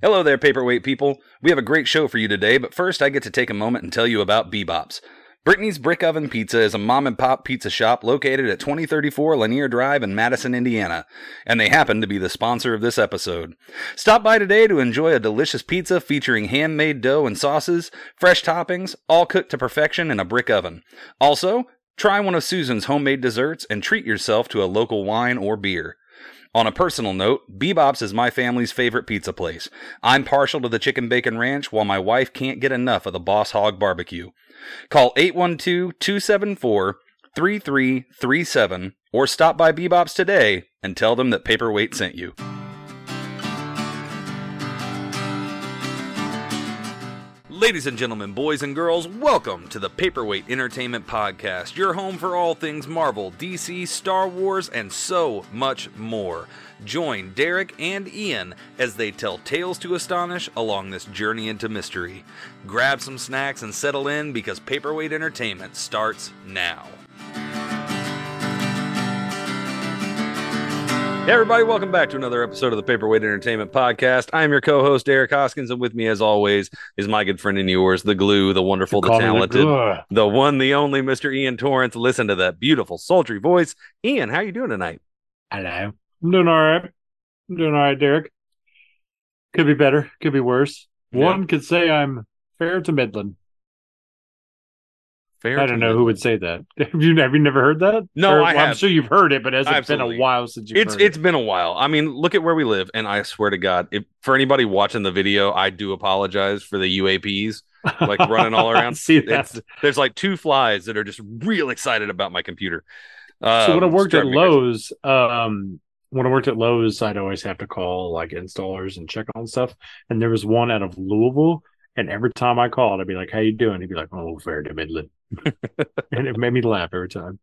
Hello there, paperweight people. We have a great show for you today, but first I get to take a moment and tell you about B-Bop's. Brittany's Brick Oven Pizza is a mom and pop pizza shop located at 2034 Lanier Drive in Madison, Indiana, and they happen to be the sponsor of this episode. Stop by today to enjoy a delicious pizza featuring handmade dough and sauces, fresh toppings, all cooked to perfection in a brick oven. Also, try one of Susan's homemade desserts and treat yourself to a local wine or beer. On a personal note, B-Bop's is my family's favorite pizza place. I'm partial to the chicken bacon ranch, while my wife can't get enough of the Boss Hog barbecue. Call 812 274 3337 or stop by B-Bop's today and tell them that Paperweight sent you. Ladies and gentlemen, boys and girls, welcome to the Paperweight Entertainment Podcast, your home for all things Marvel, DC, Star Wars, and so much more. Join Derek and Ian as they tell tales to astonish along this journey into mystery. Grab some snacks and settle in because Paperweight Entertainment starts now. Hey everybody, welcome back to another episode of the Paperweight Entertainment Podcast. I am your co-host Derek Hoskins, and with me, as always, is my good friend and yours, the glue, the wonderful, the talented, glue. the one, the only Mr. Ian Torrance. Listen to that beautiful, sultry voice. Ian, how are you doing tonight? Hello. I'm doing all right. I'm doing all right, Derek. Could be better. Could be worse. Yeah. One could say I'm fair to Midland. Fair I don't know who would say that. Have you have you never heard that? No, Or- I well, I'm sure you've heard it, but has it Absolutely. been a while since you've It's it's it? been a while. I mean, look at where we live, and I swear to God, if for anybody watching the video, I do apologize for the UAPs like running all around. See that? It's, there's like two flies that are just real excited about my computer. so when I Um, worked at driving me crazy. Lowe's, um, when I worked at Lowe's, I'd always have to call like installers and check on stuff. And there was one out of Louisville, and every time I called, I'd be like, "How you doing?" He'd be like, "Oh, fair to Midland," and it made me laugh every time.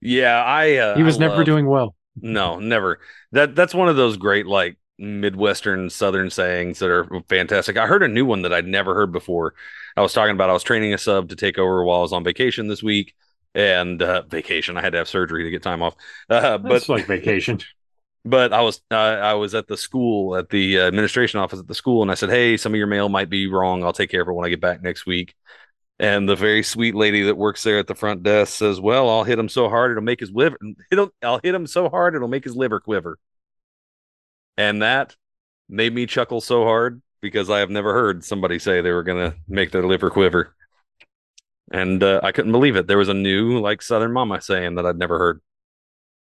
yeah, I uh, He was I never love- doing well. No, never. That that's one of those great like Midwestern Southern sayings that are fantastic. I heard a new one that I'd never heard before. I was talking about I was training a sub to take over while I was on vacation this week, and uh, vacation I had to have surgery to get time off. Uh, but That's like vacation. but I was uh, I was at the school at the administration office at the school, and I said, "Hey, some of your mail might be wrong. I'll take care of it when I get back next week." And the very sweet lady that works there at the front desk says, "Well, I'll hit him so hard it'll make his liver. It'll, I'll hit him so hard it'll make his liver quiver." And that made me chuckle so hard because I have never heard somebody say they were going to make their liver quiver. And uh, I couldn't believe it. There was a new like Southern mama saying that I'd never heard.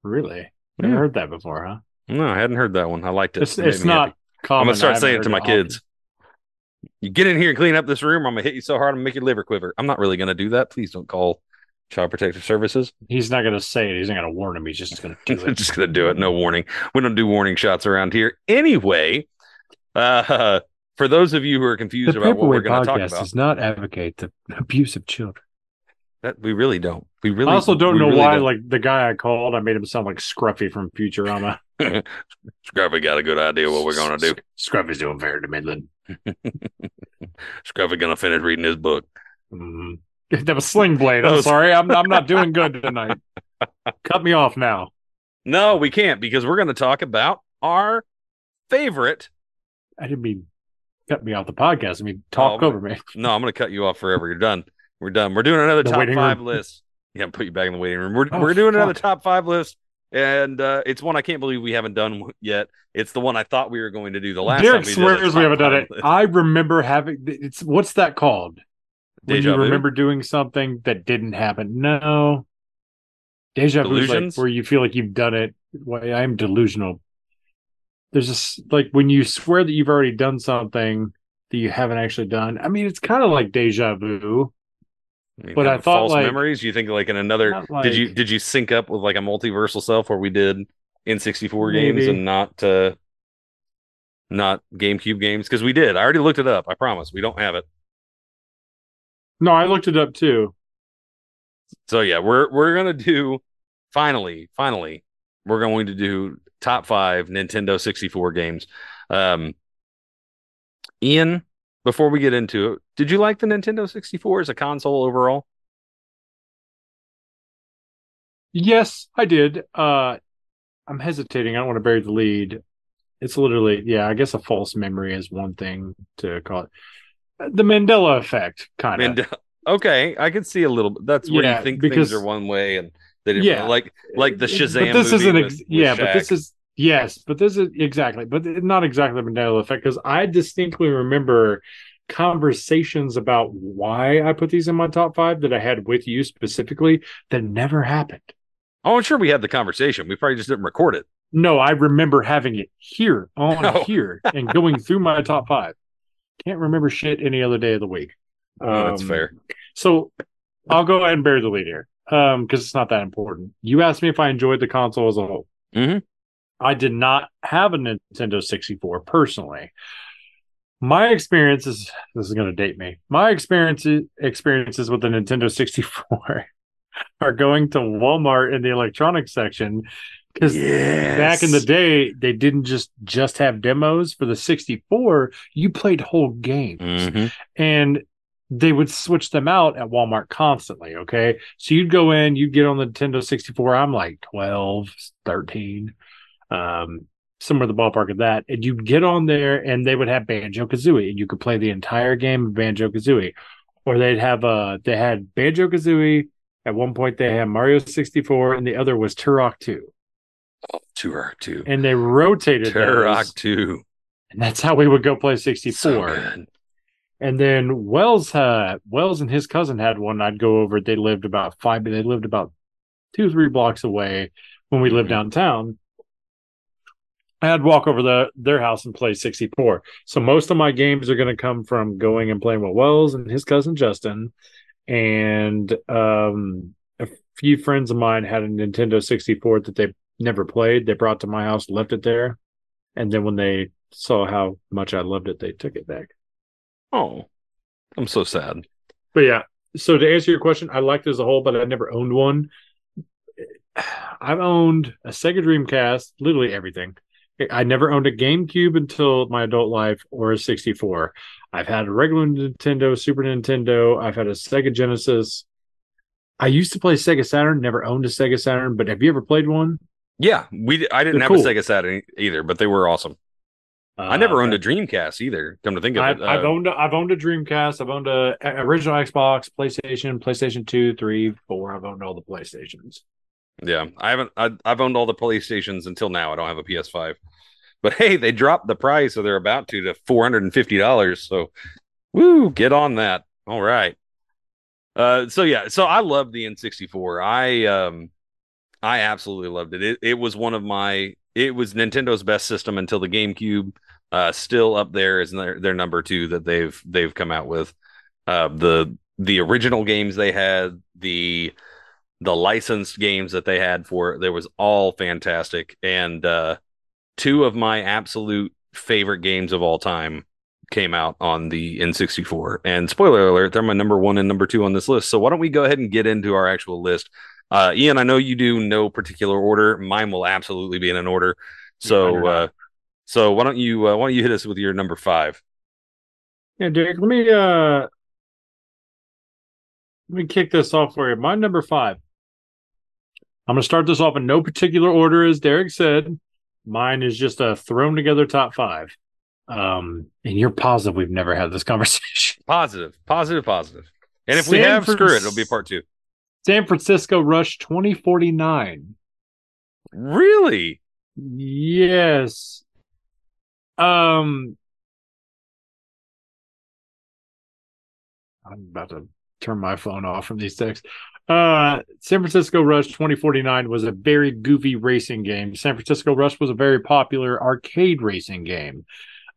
Really? Never Yeah. heard that before, huh? No, I hadn't heard that one. I liked it. It's, It it's happy. not common. I'm gonna start saying it to my often. kids. You get in here and clean up this room, or I'm gonna hit you so hard I'm gonna make your liver quiver. I'm not really gonna do that. Please don't call Child Protective Services. He's not going to say it. He's not going to warn him. He's just going to do it. just gonna do it. No warning. We don't do warning shots around here. Anyway, uh, for those of you who are confused about what we're gonna talk about, does not advocate the abuse of children. That we really don't. We really. I also don't know really why, don't. like the guy I called, I made him sound like Scruffy from Futurama. Scruffy got a good idea what we're gonna do. Scruffy's doing fair to Midland. Scruffy gonna finish reading his book. Mm. That was Sling Blade. I'm was- sorry. I'm I'm not doing good tonight. Cut me off now. No, we can't because we're gonna talk about our favorite I didn't mean cut me off the podcast. I mean talk Oh, over me. No, I'm going to cut you off forever. You're done. We're done. We're doing another The top five room. list. Yeah, put you back in the waiting room. We're, Oh, we're doing another top five list, and uh, it's one I can't believe we haven't done yet. It's the one I thought we were going to do the last Derek time. swears did we haven't done it. list. I remember having it's what's that called? When you vu? remember doing something that didn't happen. No. Deja vu like where you feel like you've done it. Well, I'm delusional. There's this like when you swear that you've already done something that you haven't actually done. I mean, it's kind of like deja vu. But I thought, false like- memories. You think like in another? Not did you did you sync up with like a multiversal self where we did N64 games and not uh not GameCube games? Because we did. I already looked it up. I promise. We don't have it. No, I looked it up too. So yeah, we're we're gonna do finally, finally, we're going to do top five Nintendo 64 games. Um Ian, before we get into it, did you like the Nintendo 64 as a console overall? Yes, I did. Uh I'm hesitating. I don't want to bury the lead. It's literally, yeah, I guess a false memory is one thing to call it. The Mandela effect, kind of. Mandela. Okay, I can see a little. Bit that's where Yeah, you think because- things are one way and they didn't. Yeah. like like the But Shazam. this movie isn't, ex- yeah, but this is yes, but this is exactly, but not exactly the Mandela effect because I distinctly remember conversations about why I put these in my top five that I had with you specifically that never happened. Oh, I'm sure we had the conversation. We probably just didn't record it. No, I remember having it here on Oh. here and going through my top five. Can't remember shit any other day of the week. Oh, that's Um, fair. So I'll go ahead and bury the lead here um, because it's not that important. You asked me if I enjoyed the console as a whole. Mhm. I did not have a Nintendo 64 personally. My experiences, this is going to date me. My experiences experiences with the Nintendo 64 are going to Walmart in the electronics section because back in the day they didn't just just have demos for the 64 you played whole games Mhm. and they would switch them out at Walmart constantly. Okay. So you'd go in, you'd get on the Nintendo 64. I'm like 12, 13, um, somewhere in the ballpark of that. And you'd get on there and they would have Banjo Kazooie and you could play the entire game of Banjo Kazooie. Or they'd have, uh, they had Banjo Kazooie. At one point, they had Mario 64 and the other was Turok 2. Oh, Turok two. And they rotated Turok those, two. and that's how we would go play 64. So. And then Wells had Wells and his cousin had one. I'd go over. They lived about five. They lived about two, three blocks away when we lived Mhm. downtown. I'd walk over the their house and play 64. So most of my games are going to come from going and playing with Wells and his cousin Justin, and um, a few friends of mine had a Nintendo 64 that they never played. They brought to my house, left it there, and then when they saw how much I loved it, they took it back. Oh, I'm so sad. But yeah, so to answer your question, I liked it as a whole, but I never owned one. I've owned a Sega Dreamcast, literally everything. I never owned a GameCube until my adult life or a 64. I've had a regular Nintendo, Super Nintendo. I've had a Sega Genesis. I used to play Sega Saturn, never owned a Sega Saturn, but have you ever played one? Yeah, we. I didn't They're have cool. a Sega Saturn either, but they were awesome. I never owned a Dreamcast either. Come to think of Uh, I've, it, I've Uh, owned a, I've owned a Dreamcast. I've owned a, a original Xbox, PlayStation, PlayStation 2, 3, 4. I've owned all the PlayStations. Yeah, I haven't. I, I've owned all the PlayStations until now. I don't have a PS5, but hey, they dropped the price, so they're about to to four hundred and fifty dollars. So, woo, get on that. All right. Uh, so yeah, so I love the N64. I um, I absolutely loved it. It it was one of my. It was Nintendo's best system until the GameCube. Uh, still up there is their their number two that they've they've come out with. Uh, the the original games they had the the licensed games that they had for it. They was all fantastic. And uh two of my absolute favorite games of all time came out on the N64. And spoiler alert, they're my number one and number two on this list. So why don't we go ahead and get into our actual list? Uh Ian, I know you do no particular order. Mine will absolutely be in an order. So uh so why don't you uh, why don't you hit us with your number five? Yeah, Derek, let me uh let me kick this off for you. My number five. I'm gonna start this off in no particular order, as Derek said. Mine is just a thrown together top five. Um, and you're positive we've never had this conversation. Positive, positive, positive. And if we have, Fran- screw it, it'll be part two. San Francisco Rush 2049. Really? Yes. Um I'm about to turn my phone off from these texts. Uh San Francisco Rush 2049 was a very goofy racing game. San Francisco Rush was a very popular arcade racing game.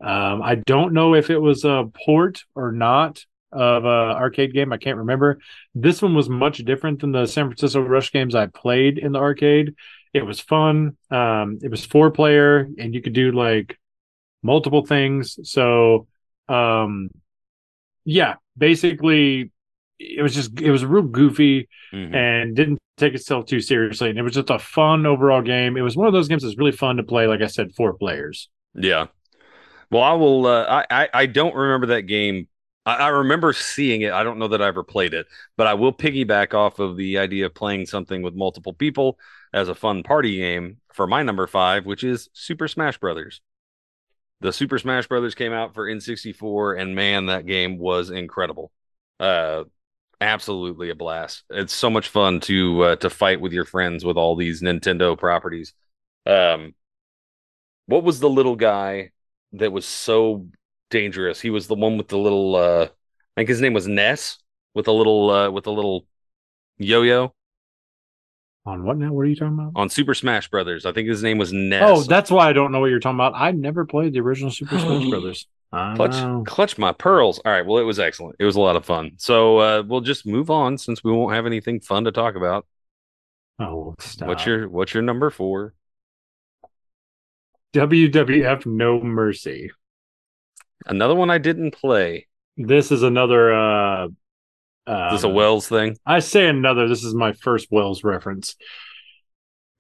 Um I don't know if it was a port or not of a arcade game. I can't remember. This one was much different than the San Francisco Rush games I played in the arcade. It was fun. Um, it was four player, and you could do like multiple things. So, um, yeah, basically, it was just it was real goofy Mhm. and didn't take itself too seriously. And it was just a fun overall game. It was one of those games that's really fun to play. Like I said, four players. Yeah. Well, I will. Uh, I, I I don't remember that game. I, I remember seeing it. I don't know that I ever played it, but I will piggyback off of the idea of playing something with multiple people as a fun party game for my number five, which is Super Smash Brothers. the Super Smash Brothers came out for N64, and man, that game was incredible. Uh, absolutely a blast. It's so much fun to uh, to fight with your friends with all these Nintendo properties. Um, what was the little guy that was so dangerous? He was the one with the little. Uh, I think his name was Ness with a little uh, with a little yo-yo On what now? What are you talking about? on Super Smash Brothers. I think his name was Ness. Oh, that's why I don't know what you're talking about. I never played the original Super Smash Brothers. Clutch know. clutch my pearls. All right, well, it was excellent. It was a lot of fun. So uh, we'll just move on since we won't have anything fun to talk about. Oh, stop. What's your what's your number four? WWF No Mercy? Another one I didn't play. This is another. uh Is this a um, Wells thing? I say another. This is my first Wells reference.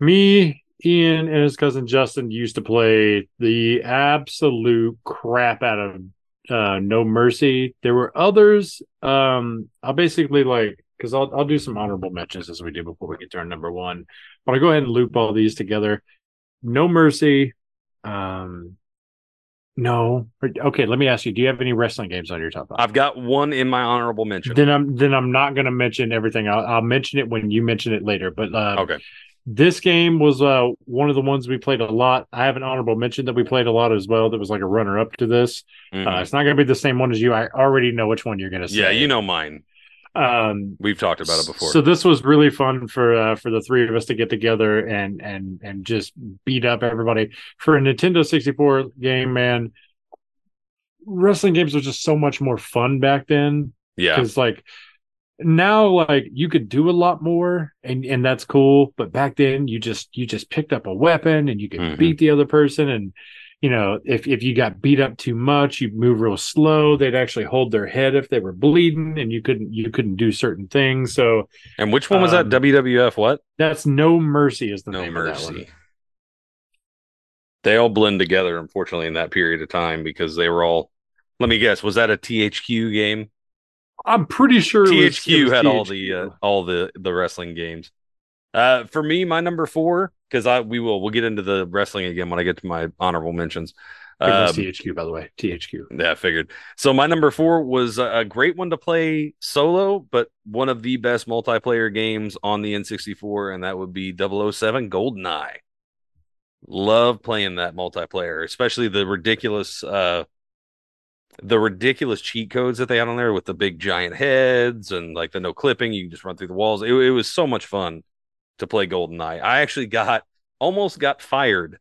Me, Ian, and his cousin Justin used to play the absolute crap out of uh, No Mercy. There were others. Um, I'll basically like because I'll I'll do some honorable mentions as we do before we get to our number one. But I'll go ahead and loop all these together. No Mercy. Um, no. Okay, let me ask you: Do you have any wrestling games on your top five? I've got one in my honorable mention. Then I'm then I'm not going to mention everything. I'll, I'll mention it when you mention it later. But uh, okay. This game was uh, one of the ones we played a lot. I have an honorable mention that we played a lot as well. That was like a runner up to this. Mhm. Uh, it's not going to be the same one as you. I already know which one you're going to say. yeah, you know mine. Um, We've talked about it before. so this was really fun for uh, for the three of us to get together and and and just beat up everybody for a Nintendo 64 game. Man, wrestling games was just so much more fun back then yeah. because like now like you could do a lot more and and that's cool but back then you just you just picked up a weapon and you could Mhm. beat the other person and you know if if you got beat up too much you move real slow they'd actually hold their head if they were bleeding and you couldn't you couldn't do certain things so And which one was that? um, WWF what? that's no mercy is the No name of that one. They all blend together, unfortunately, in that period of time because they were all. Let me guess. Was that a THQ game? I'm pretty sure it was- it THQ was had all the uh, all the the wrestling games. Uh, for me, my number four because I we will we'll get into the wrestling again when I get to my honorable mentions. Um, thhq by the way THQ. Yeah, I figured. So my number four was a a great one to play solo, but one of the best multiplayer games on the N64, and that would be 007 GoldenEye. Love playing that multiplayer, especially the ridiculous uh the ridiculous cheat codes that they had on there with the big giant heads and like the no clipping, you can just run through the walls. It, it was so much fun to play GoldenEye. I actually got almost got fired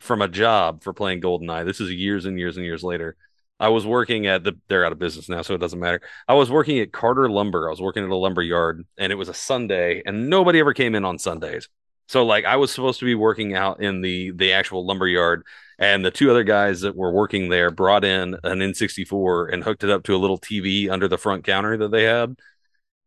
from a job for playing GoldenEye. This is years and years and years later. I was working at the they're out of business now, so it doesn't matter. I was working at Carter Lumber. I was working at a lumber yard, and it was a Sunday, and nobody ever came in on Sundays. So like I was supposed to be working out in the the actual lumber yard, and the two other guys that were working there brought in an N64 and hooked it up to a little TV under the front counter that they had.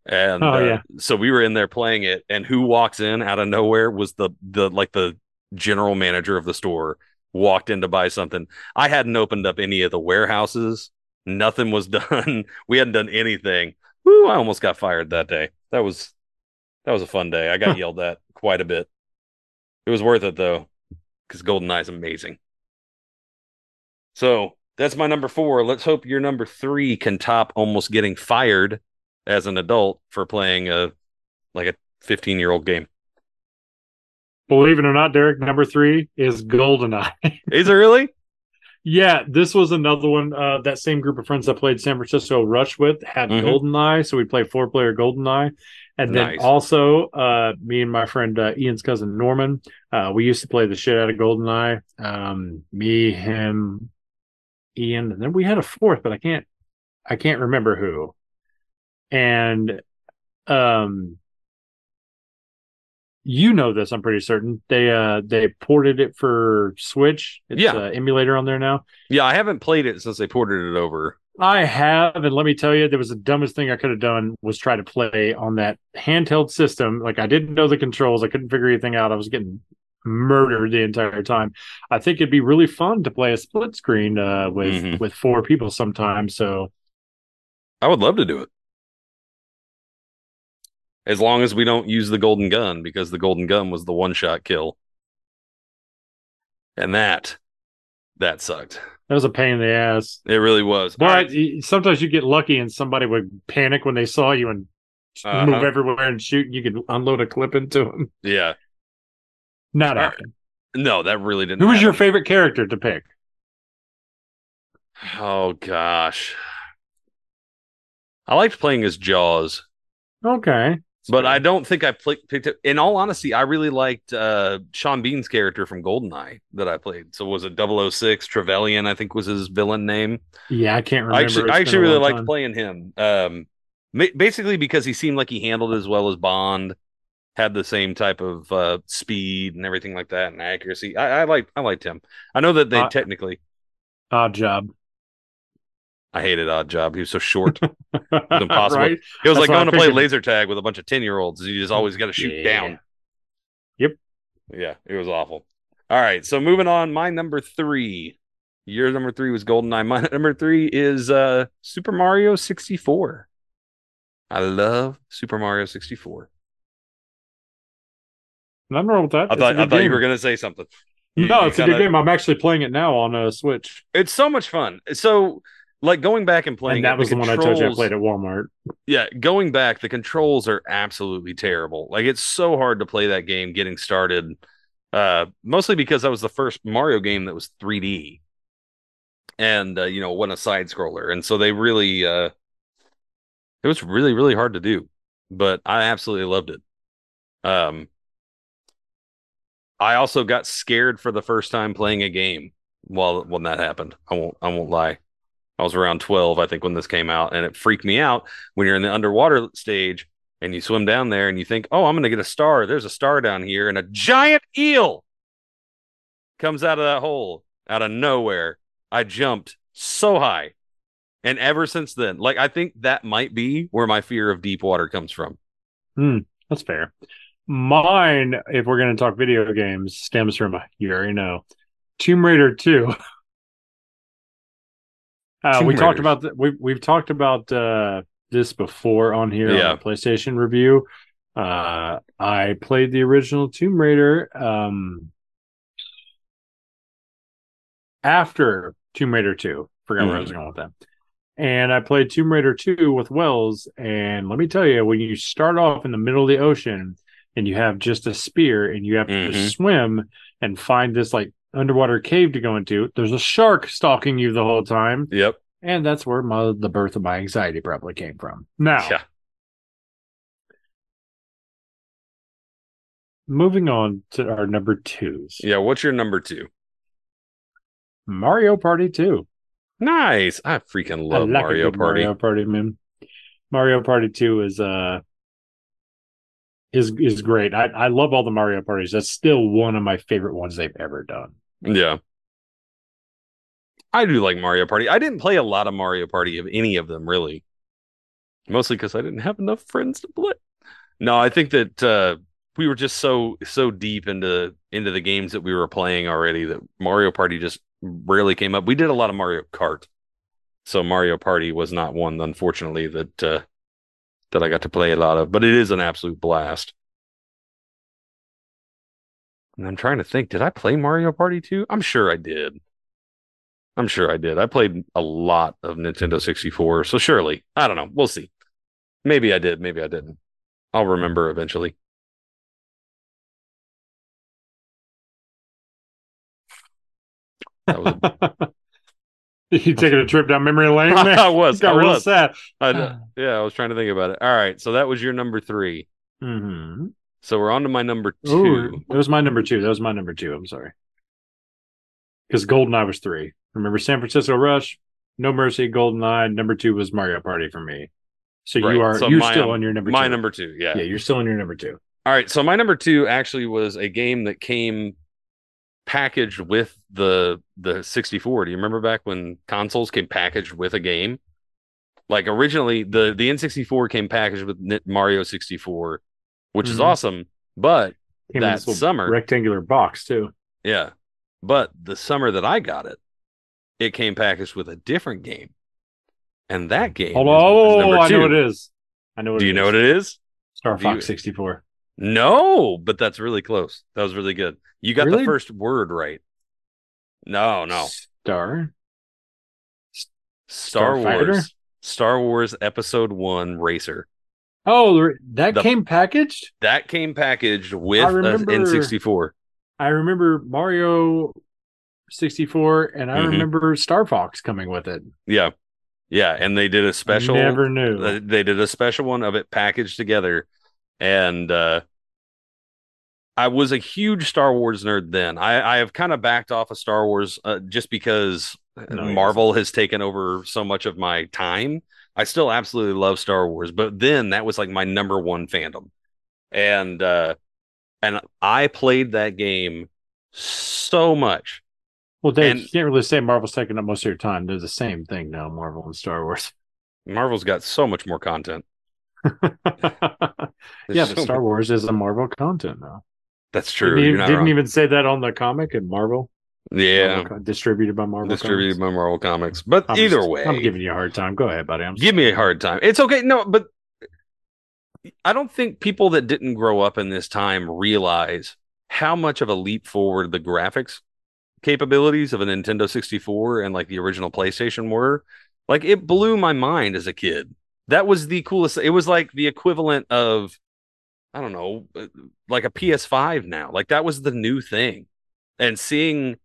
And Oh, uh, yeah. so we were in there playing it, and who walks in out of nowhere was the the like the general manager of the store walked in to buy something. I hadn't opened up any of the warehouses. Nothing was done. We hadn't done anything. Woo, I almost got fired that day. That was that was a fun day. I got yelled at quite a bit. It was worth it though, because GoldenEye is amazing. So that's my number four. Let's hope your number three can top almost getting fired as an adult for playing a like a 15 year old game. believe it or not derek number three is goldeneye Is it really? Yeah, this was another one. Uh, that same group of friends I played San Francisco Rush with had Mhm. GoldenEye, so we played four player GoldenEye, and then Nice. also uh, me and my friend uh, Ian's cousin Norman, uh, we used to play the shit out of GoldenEye. Um, me, him, Ian, and then we had a fourth, but I can't, I can't remember who. And um, you know this, I'm pretty certain. They uh they ported it for Switch. It's Yeah. uh, emulator on there now. Yeah, I haven't played it since they ported it over. I have, and let me tell you, there was the dumbest thing I could have done was try to play on that handheld system. Like I didn't know the controls, I couldn't figure anything out. I was getting murdered the entire time. I think it'd be really fun to play a split screen uh, with Mhm. with four people sometimes. So I would love to do it. As long as we don't use the golden gun, because the golden gun was the one shot kill. And that that sucked. That was a pain in the ass. It really was. But right. sometimes you get lucky and somebody would panic when they saw you and Uh-huh. move everywhere and shoot. And you could unload a clip into them. yeah, Not All right. happen. no, that really didn't. Who was your favorite character to pick? Oh gosh, I liked playing as Jaws. Okay. But I don't think I pl- picked it. In all honesty, I really liked uh, Sean Bean's character from Goldeneye that I played. So was it 006 Trevelyan? I think was his villain name. Yeah, I can't remember. I actually, I actually really liked time. playing him. Um, basically because he seemed like he handled it as well as Bond, had the same type of uh, speed and everything like that, and accuracy. I, I liked, I liked him. I know that they Uh, technically, Odd job. I hated Odd Job. He was so short. impossible. right? It was That's like going to play laser tag with a bunch of ten year olds. You just always got to shoot Yeah. down. Yep. Yeah, it was awful. All right, so moving on. My number three. Your number three was GoldenEye. My number three is uh Super Mario 64. I love Super Mario 64. Nothing wrong with that. I a thought I thought you were gonna say something. You- No, you it's a kinda- good game. I'm actually playing it now on uh, Switch, It's so much fun. So, like going back and playing, and that it, was the one I told you I played at Walmart. yeah, going back, the controls are absolutely terrible. Like it's so hard to play that game getting started. Uh, mostly because that was the first Mario game that was 3D, and uh, you know, wasn't a side scroller, and so they really, uh, it was really really hard to do. But I absolutely loved it. Um, I also got scared for the first time playing a game while when that happened. I won't I won't lie. I was around 12, I think, when this came out, and it freaked me out when you're in the underwater stage and you swim down there and you think, oh, I'm going to get a star. There's a star down here, and a giant eel comes out of that hole out of nowhere. I jumped so high. And ever since then, like, I think that might be where my fear of deep water comes from. Hmm, that's fair. Mine, if we're going to talk video games, stems from you already know Tomb Raider Two. Uh, we talked Raiders. about th- we've we've talked about uh, this before on here Yeah. on the PlayStation review. Uh, I played the original Tomb Raider um, after Tomb Raider Two. Forgot where I was Mm-hmm. going with that. And I played Tomb Raider 2 with Wells. And let me tell you, when you start off in the middle of the ocean and you have just a spear and you have to Mhm. swim and find this like underwater cave to go into, there's a shark stalking you the whole time. Yep. And that's where my, the birth of my anxiety probably came from. Now, Yeah. moving on to our number twos Yeah. What's your number two? Mario Party 2. Nice. I freaking I love like a Mario Party. Mario Party, man. Mario Party 2 is uh is is great. I, I love all the Mario parties. That's still one of my favorite ones they've ever done. Yeah. I do like Mario Party. I didn't play a lot of Mario Party of any of them really. Mostly because I didn't have enough friends to play. No, I think that uh we were just so so deep into into the games that we were playing already that Mario Party just rarely came up. We did a lot of Mario Kart. So Mario Party was not one unfortunately that uh that I got to play a lot of, but it is an absolute blast. And I'm trying to think, did I play Mario Party 2? I'm sure I did. I'm sure I did. I played a lot of Nintendo 64, so surely. I don't know. We'll see. Maybe I did, maybe I didn't. I'll remember eventually. That was you taking a trip down memory lane? Man? I was. got I real was. sad. I, yeah, I was trying to think about it. All right, so that was your number 3. hmm So we're on to my number 2. Ooh, that was my number two. That was my number two. I'm sorry. Because GoldenEye was three. Remember San Francisco Rush, No Mercy, GoldenEye. Number two was Mario Party for me. So Right. you are So you're my- still on your number my two. number 2. Yeah. Yeah, you're still on your number two. All right, so my number two actually was a game that came packaged with the the 64. Do you remember back when consoles came packaged with a game? Like originally, the the N64 came packaged with Mario 64, which is Mhm. awesome. But Came in that summer, rectangular box too. yeah, but the summer that I got it, it came packaged with a different game, and that game. Hold is- on. is Oh, I know what it is. I know what Do you know what it is? Star Do you- Fox 64. No, but that's really close. That was really good. You got Really? the first word right. No, no. Star. Star? Wars. Star Wars Episode One Racer. Oh, that The- came packaged. That came packaged with I an N64. I remember Mario 64, and I Mhm. remember Star Fox coming with it. Yeah, yeah, and they did a special. Never knew. they did a special one of it packaged together, and uh, I was a huge Star Wars nerd then. I, I have kind of backed off of Star Wars uh, just because No, Marvel has taken over so much of my time. I still absolutely love Star Wars, but then that was like my number one fandom, and uh, and I played that game so much. well, Dave, and- you can't really say Marvel's taking up most of your time. They're the same thing now, Marvel and Star Wars. Marvel's got so much more content. yeah, There's but Star Wars is a Marvel content now. That's true. Didn't, You're even, not didn't wrong. even say that on the comic and Marvel. yeah, Marvel distributed by Marvel. distributed Comics. by Marvel Comics. But I'm either just- way, I'm giving you a hard time. Go ahead, buddy. I'm give me a hard time. It's okay. No, but I don't think people that didn't grow up in this time realize how much of a leap forward the graphics capabilities of a Nintendo 64 and like the original PlayStation were. Like it blew my mind as a kid. That was the coolest. It was like the equivalent of I don't know, uh, like a PS5 now. Like that was the new thing. And seeing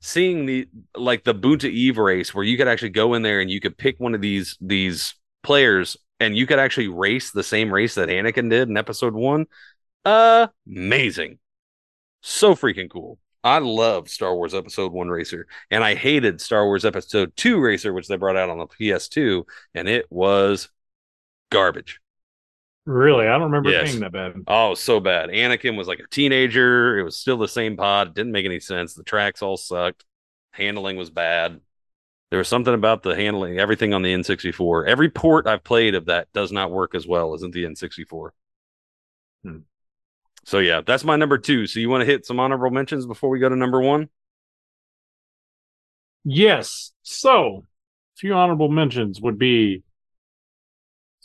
seeing the like the Boonta Eve race where you could actually go in there and you could pick one of these these players and you could actually race the same race that Anakin did in episode 1. Amazing. So freaking cool. I loved Star Wars Episode 1 Racer and I hated Star Wars Episode 2 Racer which they brought out on the PS2 and it was garbage. Really, I don't remember Yes. being that bad. Oh, so bad. Anakin was like a teenager. It was still the same pod. It didn't make any sense. The tracks all sucked. Handling was bad. There was something about the handling, everything on the N64. Every port I've played of that does not work as well as in the N64. Hmm. So yeah, that's my number two. So you want to hit some honorable mentions before we go to number one? Yes. So, a few honorable mentions would be.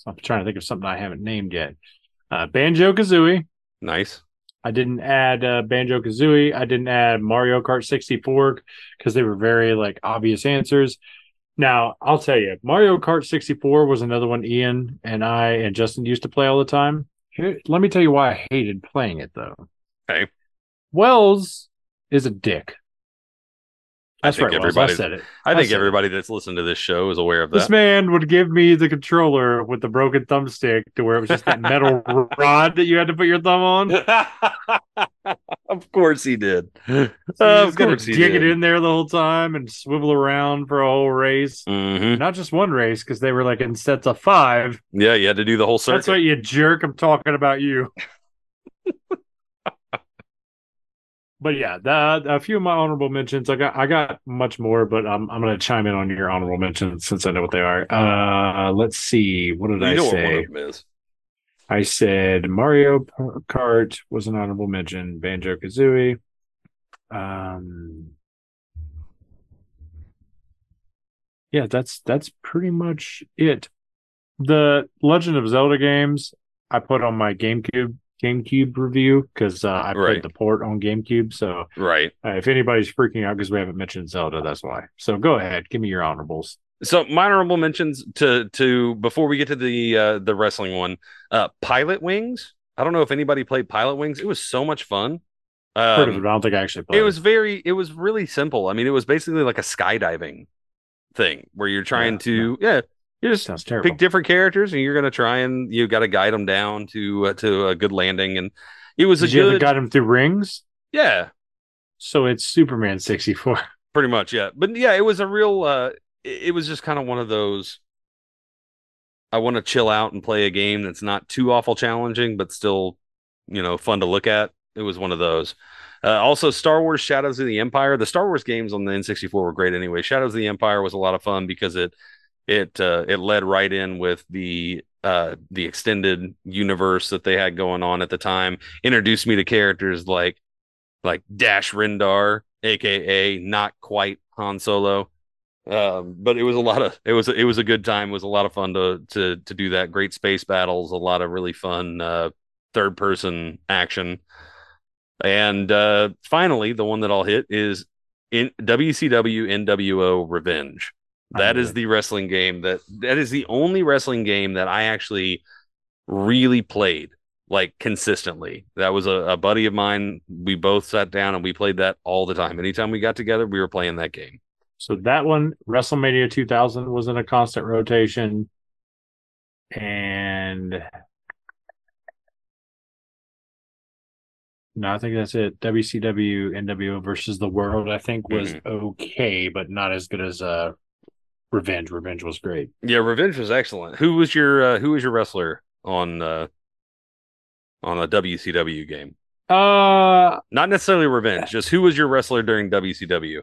I'm trying to think of something I haven't named yet. Uh, Banjo Kazooie. Nice. I didn't add uh, Banjo Kazooie. I didn't add Mario Kart 64 because they were very like obvious answers. Now, I'll tell you, Mario Kart 64 was another one Ian and I and Justin used to play all the time. Here, let me tell you why I hated playing it though. Okay. Wells is a dick. I That's think right, Wells. I everybody- said it. I I think said it. everybody that's listened to this show is aware of This that. man would give me the controller with the broken thumbstick to where it was just that metal rod that you had to put your thumb on. Of course he did. you of just gotta course he dig did. it in there the whole time and swivel around for a whole race. Mhm. Not just one race because they were like in sets of five. Yeah, you had to do the whole circuit. That's right, you jerk. I'm talking about you. But yeah, that, a few of my honorable mentions. I got I got much more, but I'm I'm gonna chime in on your honorable mentions since I know what they are. Uh, let's see. What did you I say? one of them is. I said Mario Kart was an honorable mention. Banjo Kazooie. Um, yeah, that's that's pretty much it. The Legend of Zelda games I put on my GameCube GameCube review because uh, I played Right. the port on GameCube. So Right. uh, if anybody's freaking out because we haven't mentioned Zelda, that's why. So go ahead, give me your honorables. So my honorable mentions to to before we get to the uh the wrestling one, uh Pilot Wings. I don't know if anybody played Pilot Wings. It was so much fun. Of it, Um, I don't think I actually played. it was very it was really simple. I mean, it was basically like a skydiving thing where you're trying Yeah, to yeah, you just sounds terrible. pick different characters and you're going to try and you got to guide them down to uh, to a good landing and it was Did a you ever good got him through rings? yeah, So it's Superman 64. pretty much yeah. But yeah, it was a real uh it, it was just kind of one of those I want to chill out and play a game that's not too awful challenging but still, you know, fun to look at. It was one of those. Uh, also, Star Wars Shadows of the Empire. The Star Wars games on the N64 were great anyway. Shadows of the Empire was a lot of fun because it it uh, it led right in with the uh, the extended universe that they had going on at the time. Introduced me to characters like like Dash Rendar, aka not quite Han Solo. Um, but it was a lot of it was it was a good time. It was a lot of fun to to to do that. Great space battles, a lot of really fun uh, third person action. And uh, finally, the one that I'll hit is in WCW NWO Revenge. That is the wrestling game that that is the only wrestling game that I actually really played like consistently. That was a, a buddy of mine. We both sat down and we played that all the time. Anytime we got together, we were playing that game. So that one, WrestleMania 2000 was in a constant rotation. And no, I think that's it. WCW NWO versus the World, I think, was Mhm. okay, but not as good as uh Revenge. Revenge was great. Yeah, Revenge was excellent. Who was your uh, who was your wrestler on uh on a WCW game? Uh Not necessarily Revenge, just who was your wrestler during WCW?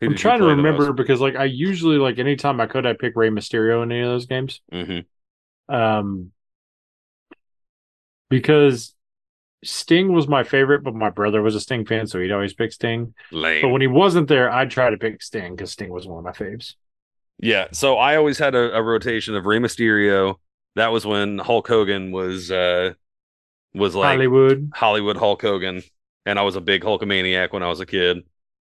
Who I'm trying to remember because like I usually like anytime I could I pick Rey Mysterio in any of those games. Mhm. Um because Sting was my favorite, but my brother was a Sting fan, so he'd always pick Sting. But when he wasn't there, I'd try to pick Sting because Sting was one of my faves. Yeah, so I always had a, a rotation of Rey Mysterio. That was when Hulk Hogan was uh was like Hollywood. Hollywood Hulk Hogan, and I was a big Hulkamaniac when I was a kid.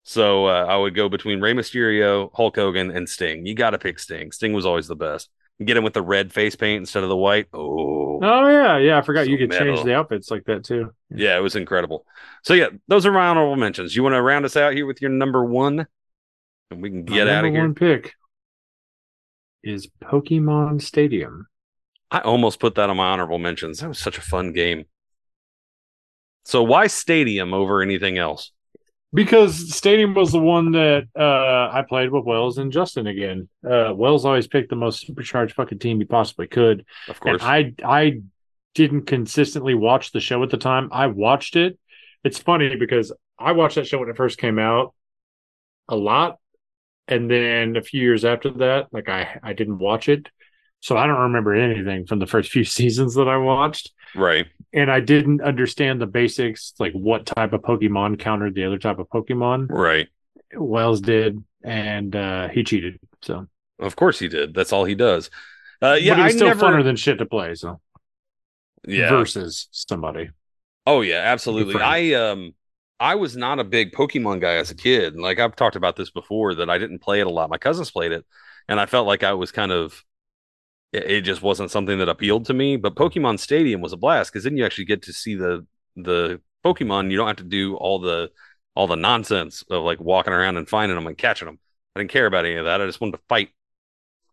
So uh, I would go between Rey Mysterio, Hulk Hogan, and Sting. You got to pick Sting. Sting was always the best. Get him with the red face paint instead of the white. Oh, Oh yeah, yeah. I forgot So you could metal. change the outfits like that too. yeah, it was incredible. So yeah, those are my honorable mentions. You want to round us out here with your number one, and we can get out of here. One pick is Pokemon Stadium. I almost put that on my honorable mentions. That was such a fun game. So why Stadium over anything else? Because Stadium was the one that uh, I played with Wells and Justin again. Uh, Wells always picked the most supercharged fucking team he possibly could. Of And course, I I didn't consistently watch the show at the time. I watched it. It's funny because I watched that show when it first came out a lot. And then a few years after that, like I I didn't watch it. So I don't remember anything from the first few seasons that I watched. right? And I didn't understand the basics, like what type of Pokemon countered the other type of Pokemon. Right. Wells did, and uh he cheated. So Of course he did. That's all he does. Uh, yeah, but it was I still never. funner than shit to play. So yeah. versus somebody. Oh yeah, absolutely. I um I was not a big Pokemon guy as a kid. Like I've talked about this before that I didn't play it a lot. My cousins played it and I felt like I was kind of it, it just wasn't something that appealed to me, but Pokemon Stadium was a blast cuz then you actually get to see the the Pokemon. You don't have to do all the all the nonsense of like walking around and finding them and catching them. I didn't care about any of that. I just wanted to fight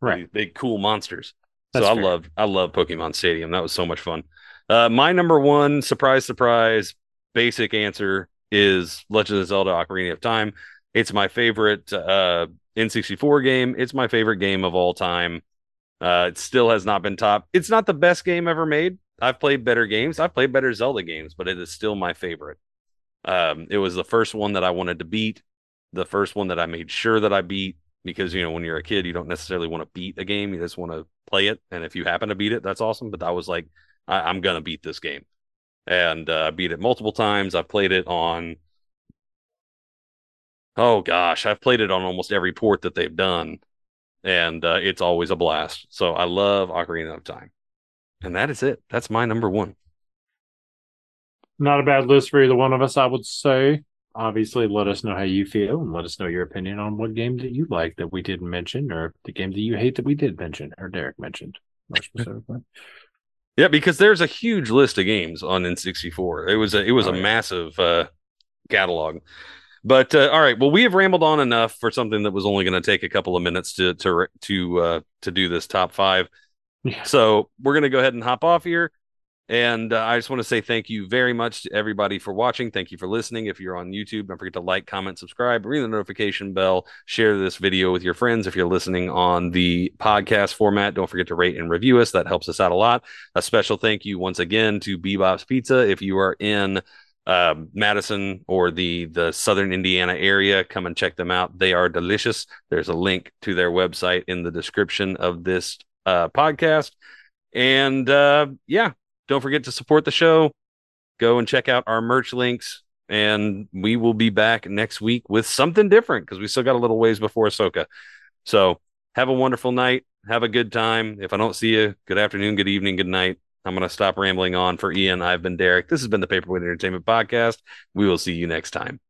Right. these big cool monsters. That's so I love I love Pokemon Stadium. That was so much fun. Uh, my number one surprise surprise basic answer is Legend of Zelda: Ocarina of Time. It's my favorite uh, N64 game. It's my favorite game of all time. Uh, it still has not been top. It's not the best game ever made. I've played better games. I've played better Zelda games, but it is still my favorite. Um, it was the first one that I wanted to beat, the first one that I made sure that I beat because you know when you're a kid, you don't necessarily want to beat a game. You just want to play it, and if you happen to beat it, that's awesome. But I was like, I, I'm gonna beat this game, and uh, I beat it multiple times. I've played it on. Oh gosh, I've played it on almost every port that they've done, and uh, it's always a blast. So I love Ocarina of Time, and that is it. That's my number one. Not a bad list for either one of us, I would say. Obviously, let us know how you feel and let us know your opinion on what game that you like that we didn't mention or the game that you hate that we did mention or Derek mentioned more specifically. Yeah, because there's a huge list of games on N64. It was a it was Oh, a yeah. massive uh, catalog. But uh, all right, well, we have rambled on enough for something that was only going to take a couple of minutes to to to uh, to do this top five. yeah. So we're going to go ahead and hop off here. And uh, I just want to say thank you very much to everybody for watching. Thank you for listening. If you're on YouTube, don't forget to like, comment, subscribe, ring the notification bell, share this video with your friends. If you're listening on the podcast format, don't forget to rate and review us. That helps us out a lot. A special thank you once again to B-Bop's Pizza. If you are in uh, Madison or the the Southern Indiana area, come and check them out. They are delicious. There's a link to their website in the description of this uh, podcast. And uh, yeah, don't forget to support the show. Go and check out our merch links. And we will be back next week with something different because we still got a little ways before Ahsoka. So have a wonderful night. Have a good time. If I don't see you, good afternoon, good evening, good night. I'm going to stop rambling on for Ian. I've been Derek. This has been the Paperweight Entertainment Podcast. We will see you next time.